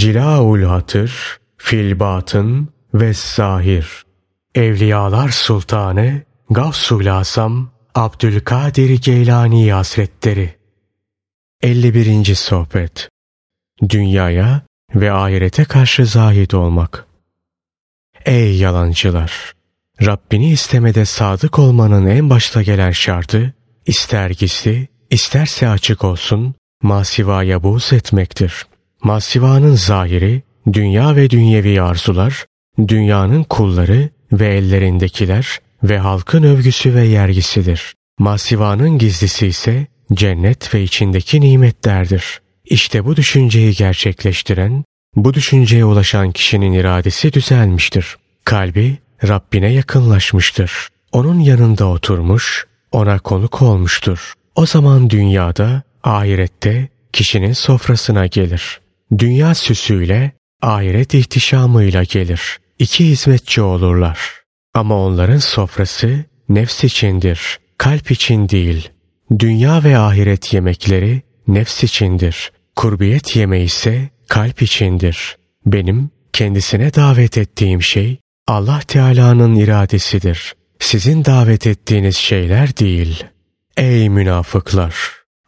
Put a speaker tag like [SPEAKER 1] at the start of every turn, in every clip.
[SPEAKER 1] Cilaul Hatır, Filbatın ve Zahir. Evliyalar Sultanı Gavsul Asam Abdülkadir Geylani Hazretleri 51. Sohbet Dünyaya ve ahirete karşı zahid olmak Ey yalancılar! Rabbini istemede sadık olmanın en başta gelen şartı, ister gizli, isterse açık olsun, masivaya buğz etmektir. Masivanın zahiri, dünya ve dünyevi arzular, dünyanın kulları ve ellerindekiler ve halkın övgüsü ve yergisidir. Masivanın gizlisi ise cennet ve içindeki nimetlerdir. İşte bu düşünceyi gerçekleştiren, bu düşünceye ulaşan kişinin iradesi düzelmiştir. Kalbi Rabbine yakınlaşmıştır. Onun yanında oturmuş, ona konuk olmuştur. O zaman dünyada, ahirette kişinin sofrasına gelir. Dünya süsüyle, ahiret ihtişamıyla gelir. İki hizmetçi olurlar. Ama onların sofrası nefs içindir, kalp için değil. Dünya ve ahiret yemekleri nefs içindir. Kurbiyet yemeği ise kalp içindir. Benim kendisine davet ettiğim şey Allah Teala'nın iradesidir. Sizin davet ettiğiniz şeyler değil. Ey münafıklar!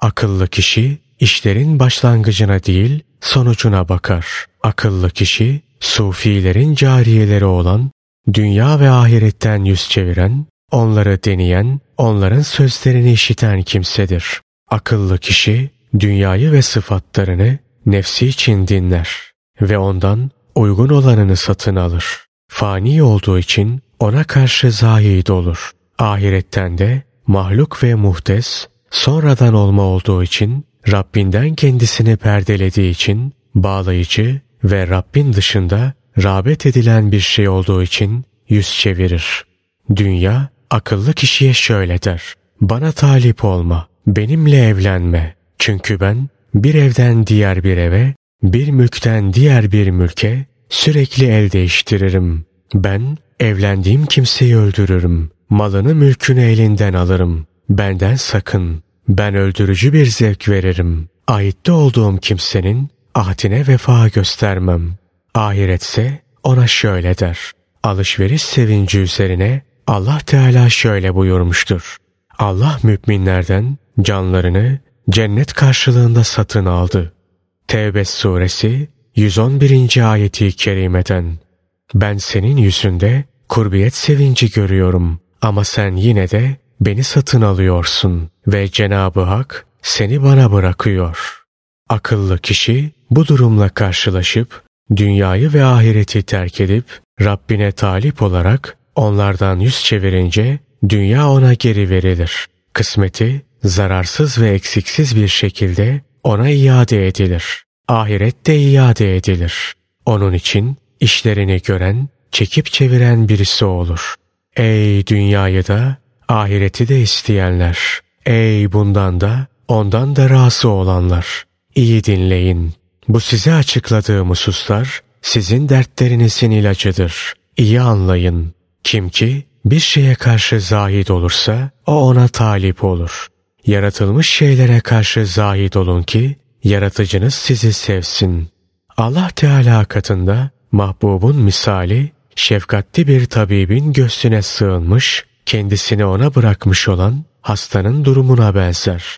[SPEAKER 1] Akıllı kişi işlerin başlangıcına değil sonucuna bakar. Akıllı kişi sufilerin cariyeleri olan, dünya ve ahiretten yüz çeviren, onları deneyen, onların sözlerini işiten kimsedir. Akıllı kişi dünyayı ve sıfatlarını nefsi için dinler ve ondan uygun olanını satın alır. Fani olduğu için ona karşı zahid olur. Ahiretten de mahluk ve muhtes, sonradan olma olduğu için, Rabbinden kendisini perdelediği için, bağlayıcı ve Rabbin dışında rağbet edilen bir şey olduğu için yüz çevirir. Dünya, akıllı kişiye şöyle der. Bana talip olma, benimle evlenme. Çünkü ben bir evden diğer bir eve, bir mülkten diğer bir mülke sürekli el değiştiririm. Ben evlendiğim kimseyi öldürürüm. Malını mülkünü elinden alırım. Benden sakın. Ben öldürücü bir zevk veririm. Aitte olduğum kimsenin ahdine vefa göstermem. Ahiretse ona şöyle der. Alışveriş sevinci üzerine Allah Teala şöyle buyurmuştur. Allah müminlerden canlarını cennet karşılığında satın aldı. Tevbe suresi 111. ayeti kerimeden. Ben senin yüzünde kurbiyet sevinci görüyorum ama sen yine de beni satın alıyorsun ve Cenab-ı Hak seni bana bırakıyor. Akıllı kişi bu durumla karşılaşıp dünyayı ve ahireti terk edip Rabbine talip olarak onlardan yüz çevirince dünya ona geri verilir. Kısmeti zararsız ve eksiksiz bir şekilde ona iade edilir. Ahiret de iade edilir. Onun için işlerini gören, çekip çeviren birisi olur. Ey dünyayı da, ahireti de isteyenler. Ey bundan da, ondan da razı olanlar. İyi dinleyin. Bu size açıkladığım hususlar sizin dertlerinizin ilacıdır. İyi anlayın. Kim ki bir şeye karşı zahid olursa o ona talip olur. Yaratılmış şeylere karşı zahid olun ki yaratıcınız sizi sevsin. Allah Teala katında mahbubun misali şefkatli bir tabibin göğsüne sığınmış, kendisini ona bırakmış olan hastanın durumuna benzer.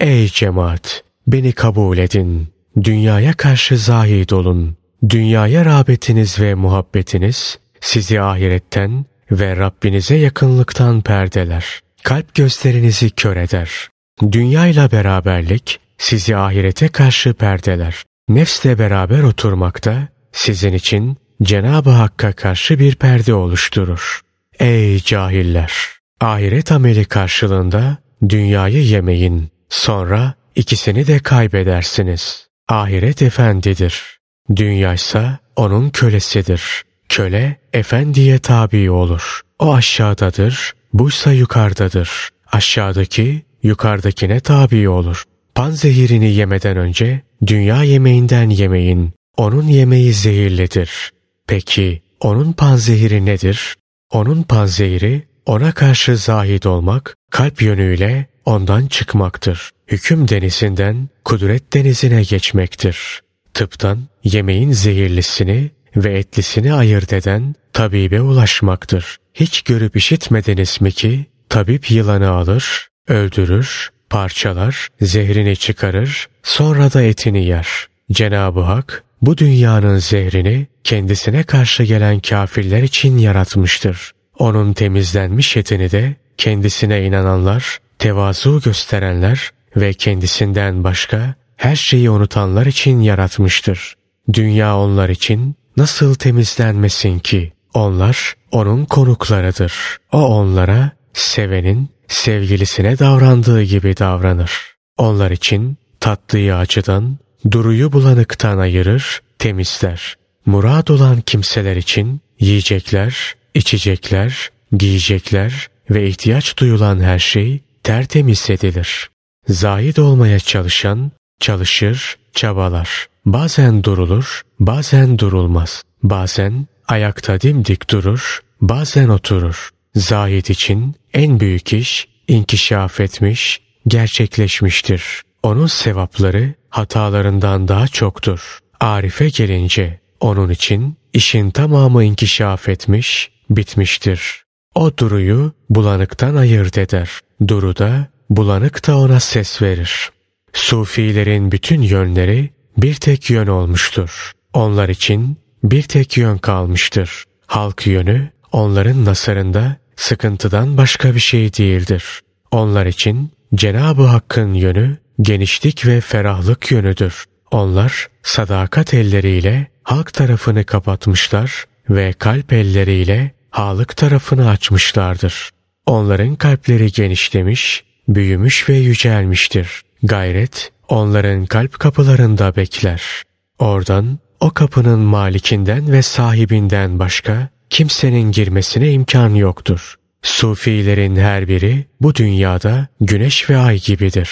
[SPEAKER 1] Ey cemaat! Beni kabul edin. Dünyaya karşı zahid olun. Dünyaya rağbetiniz ve muhabbetiniz sizi ahiretten ve Rabbinize yakınlıktan perdeler. Kalp gözlerinizi kör eder. Dünyayla beraberlik sizi ahirete karşı perdeler. Nefsle beraber oturmakta sizin için Cenab-ı Hakk'a karşı bir perde oluşturur. Ey cahiller! Ahiret ameli karşılığında dünyayı yemeyin. Sonra ikisini de kaybedersiniz. Ahiret efendidir. Dünyaysa onun kölesidir. Köle efendiye tabi olur. O aşağıdadır, buysa yukarıdadır. Aşağıdaki yukarıdakine tabi olur. Pan zehirini yemeden önce dünya yemeğinden yemeyin. Onun yemeği zehirlidir. Peki onun panzehiri nedir? Onun panzehiri ona karşı zahid olmak, kalp yönüyle ondan çıkmaktır. Hüküm denizinden kudret denizine geçmektir. Tıptan yemeğin zehirlisini ve etlisini ayırt eden tabibe ulaşmaktır. Hiç görüp işitmediniz mi ki tabip yılanı alır, öldürür, parçalar, zehrini çıkarır, sonra da etini yer. Cenab-ı Hak bu dünyanın zehrini kendisine karşı gelen kafirler için yaratmıştır. Onun temizlenmiş etini de kendisine inananlar, tevazu gösterenler ve kendisinden başka her şeyi unutanlar için yaratmıştır. Dünya onlar için nasıl temizlenmesin ki? Onlar onun konuklarıdır. O onlara sevenin sevgilisine davrandığı gibi davranır. Onlar için tatlıyı acıdan, duruyu bulanıktan ayırır, temizler. Murad olan kimseler için yiyecekler, içecekler, giyecekler ve ihtiyaç duyulan her şey tertemiz edilir. Zahid olmaya çalışan çalışır, çabalar. Bazen durulur, bazen durulmaz. Bazen ayakta dimdik durur, bazen oturur. Zahid için en büyük iş inkişaf etmiş, gerçekleşmiştir. Onun sevapları hatalarından daha çoktur. Arif'e gelince onun için işin tamamı inkişaf etmiş, bitmiştir. O duruyu bulanıktan ayırt eder. Duru da bulanık da ona ses verir. Sufilerin bütün yönleri bir tek yön olmuştur. Onlar için bir tek yön kalmıştır. Halk yönü onların nasarında sıkıntıdan başka bir şey değildir. Onlar için Cenab-ı Hakk'ın yönü genişlik ve ferahlık yönüdür. Onlar sadakat elleriyle halk tarafını kapatmışlar ve kalp elleriyle halık tarafını açmışlardır. Onların kalpleri genişlemiş, büyümüş ve yücelmiştir. Gayret onların kalp kapılarında bekler. Oradan o kapının malikinden ve sahibinden başka kimsenin girmesine imkan yoktur. Sufilerin her biri bu dünyada güneş ve ay gibidir.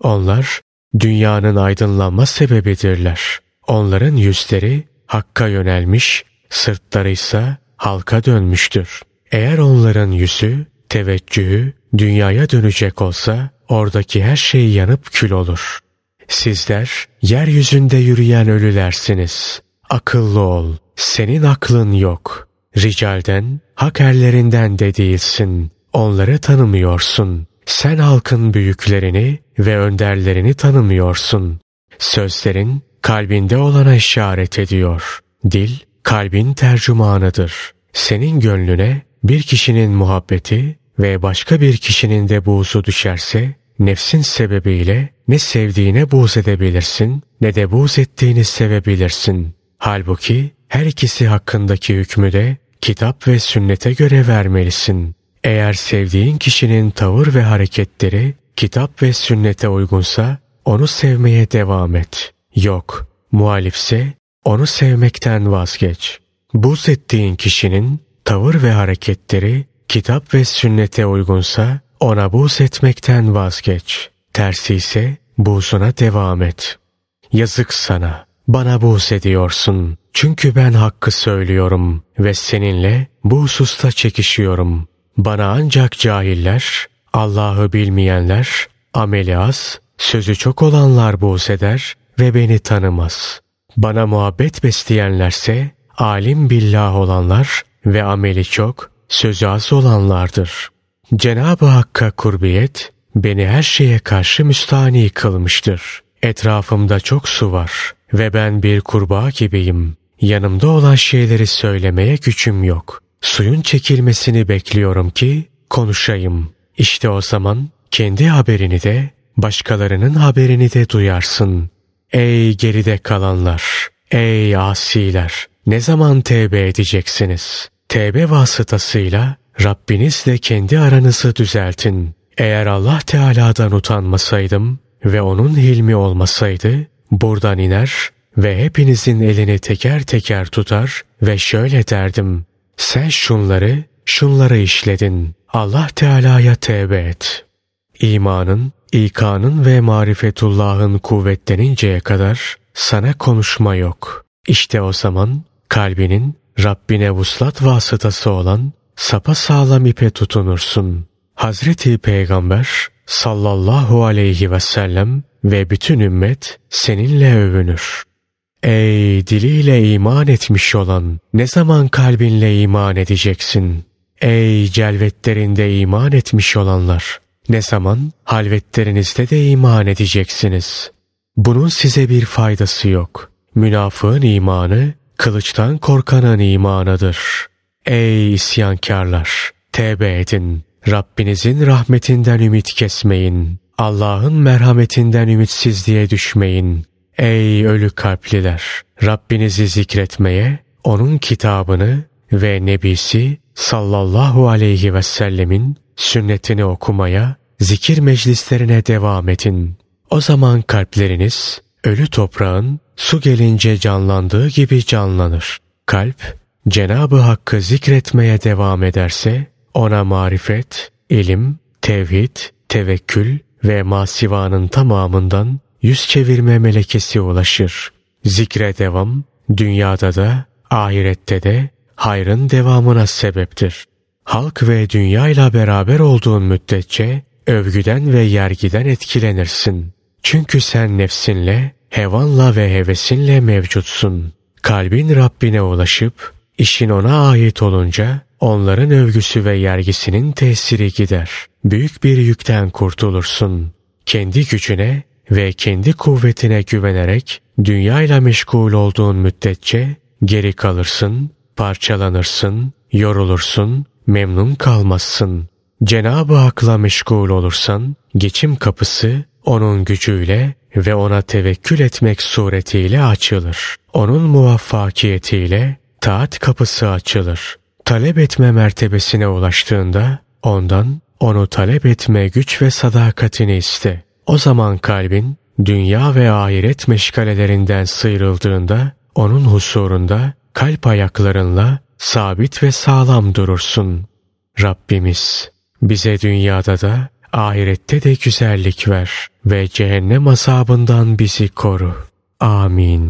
[SPEAKER 1] Onlar dünyanın aydınlanma sebebidirler. Onların yüzleri hakka yönelmiş, sırtları ise halka dönmüştür. Eğer onların yüzü, teveccühü dünyaya dönecek olsa oradaki her şey yanıp kül olur. Sizler yeryüzünde yürüyen ölülersiniz. Akıllı ol, senin aklın yok. Ricalden, hak erlerinden de değilsin. Onları tanımıyorsun. Sen halkın büyüklerini ve önderlerini tanımıyorsun. Sözlerin kalbinde olana işaret ediyor. Dil kalbin tercümanıdır. Senin gönlüne bir kişinin muhabbeti ve başka bir kişinin de buğzu düşerse nefsin sebebiyle ne sevdiğine buğz edebilirsin ne de buğz ettiğini sevebilirsin. Halbuki her ikisi hakkındaki hükmü de kitap ve sünnete göre vermelisin. Eğer sevdiğin kişinin tavır ve hareketleri kitap ve sünnete uygunsa onu sevmeye devam et. Yok, muhalifse onu sevmekten vazgeç. Buz ettiğin kişinin tavır ve hareketleri kitap ve sünnete uygunsa ona buz etmekten vazgeç. Tersi ise buzuna devam et. Yazık sana, bana buz ediyorsun. Çünkü ben hakkı söylüyorum ve seninle bu hususta çekişiyorum. Bana ancak cahiller, Allah'ı bilmeyenler, ameli az, sözü çok olanlar buğz eder ve beni tanımaz. Bana muhabbet besleyenlerse, alim billah olanlar ve ameli çok, sözü az olanlardır. Cenab-ı Hakk'a kurbiyet, beni her şeye karşı müstani kılmıştır. Etrafımda çok su var ve ben bir kurbağa gibiyim. Yanımda olan şeyleri söylemeye gücüm yok. Suyun çekilmesini bekliyorum ki konuşayım. İşte o zaman kendi haberini de başkalarının haberini de duyarsın. Ey geride kalanlar! Ey asiler! Ne zaman tevbe edeceksiniz? Tevbe vasıtasıyla Rabbinizle kendi aranızı düzeltin. Eğer Allah Teala'dan utanmasaydım ve onun hilmi olmasaydı buradan iner ve hepinizin elini teker teker tutar ve şöyle derdim. Sen şunları, şunları işledin. Allah Teala'ya tevbe et. İmanın, ikanın ve marifetullahın kuvvetleninceye kadar sana konuşma yok. İşte o zaman kalbinin Rabbine vuslat vasıtası olan sapa sağlam ipe tutunursun. Hazreti Peygamber sallallahu aleyhi ve sellem ve bütün ümmet seninle övünür. Ey diliyle iman etmiş olan, ne zaman kalbinle iman edeceksin? Ey celvetlerinde iman etmiş olanlar, ne zaman halvetlerinizde de iman edeceksiniz? Bunun size bir faydası yok. Münafığın imanı, kılıçtan korkanın imanıdır. Ey isyankarlar! Tevbe edin. Rabbinizin rahmetinden ümit kesmeyin. Allah'ın merhametinden ümitsizliğe düşmeyin. Ey ölü kalpliler! Rabbinizi zikretmeye, O'nun kitabını ve Nebisi sallallahu aleyhi ve sellemin sünnetini okumaya, zikir meclislerine devam edin. O zaman kalpleriniz ölü toprağın su gelince canlandığı gibi canlanır. Kalp Cenabı Hakk'ı zikretmeye devam ederse ona marifet, ilim, tevhid, tevekkül ve masivanın tamamından yüz çevirme melekesi ulaşır. Zikre devam, dünyada da, ahirette de hayrın devamına sebeptir. Halk ve dünyayla beraber olduğun müddetçe övgüden ve yergiden etkilenirsin. Çünkü sen nefsinle, hevanla ve hevesinle mevcutsun. Kalbin Rabbine ulaşıp, işin ona ait olunca, onların övgüsü ve yergisinin tesiri gider. Büyük bir yükten kurtulursun. Kendi gücüne ve kendi kuvvetine güvenerek dünyayla meşgul olduğun müddetçe geri kalırsın, parçalanırsın, yorulursun, memnun kalmazsın. Cenab-ı Hak'la meşgul olursan geçim kapısı onun gücüyle ve ona tevekkül etmek suretiyle açılır. Onun muvaffakiyetiyle taat kapısı açılır. Talep etme mertebesine ulaştığında ondan onu talep etme güç ve sadakatini iste. O zaman kalbin dünya ve ahiret meşgalelerinden sıyrıldığında onun husurunda kalp ayaklarınla sabit ve sağlam durursun. Rabbimiz bize dünyada da ahirette de güzellik ver ve cehennem azabından bizi koru. Amin.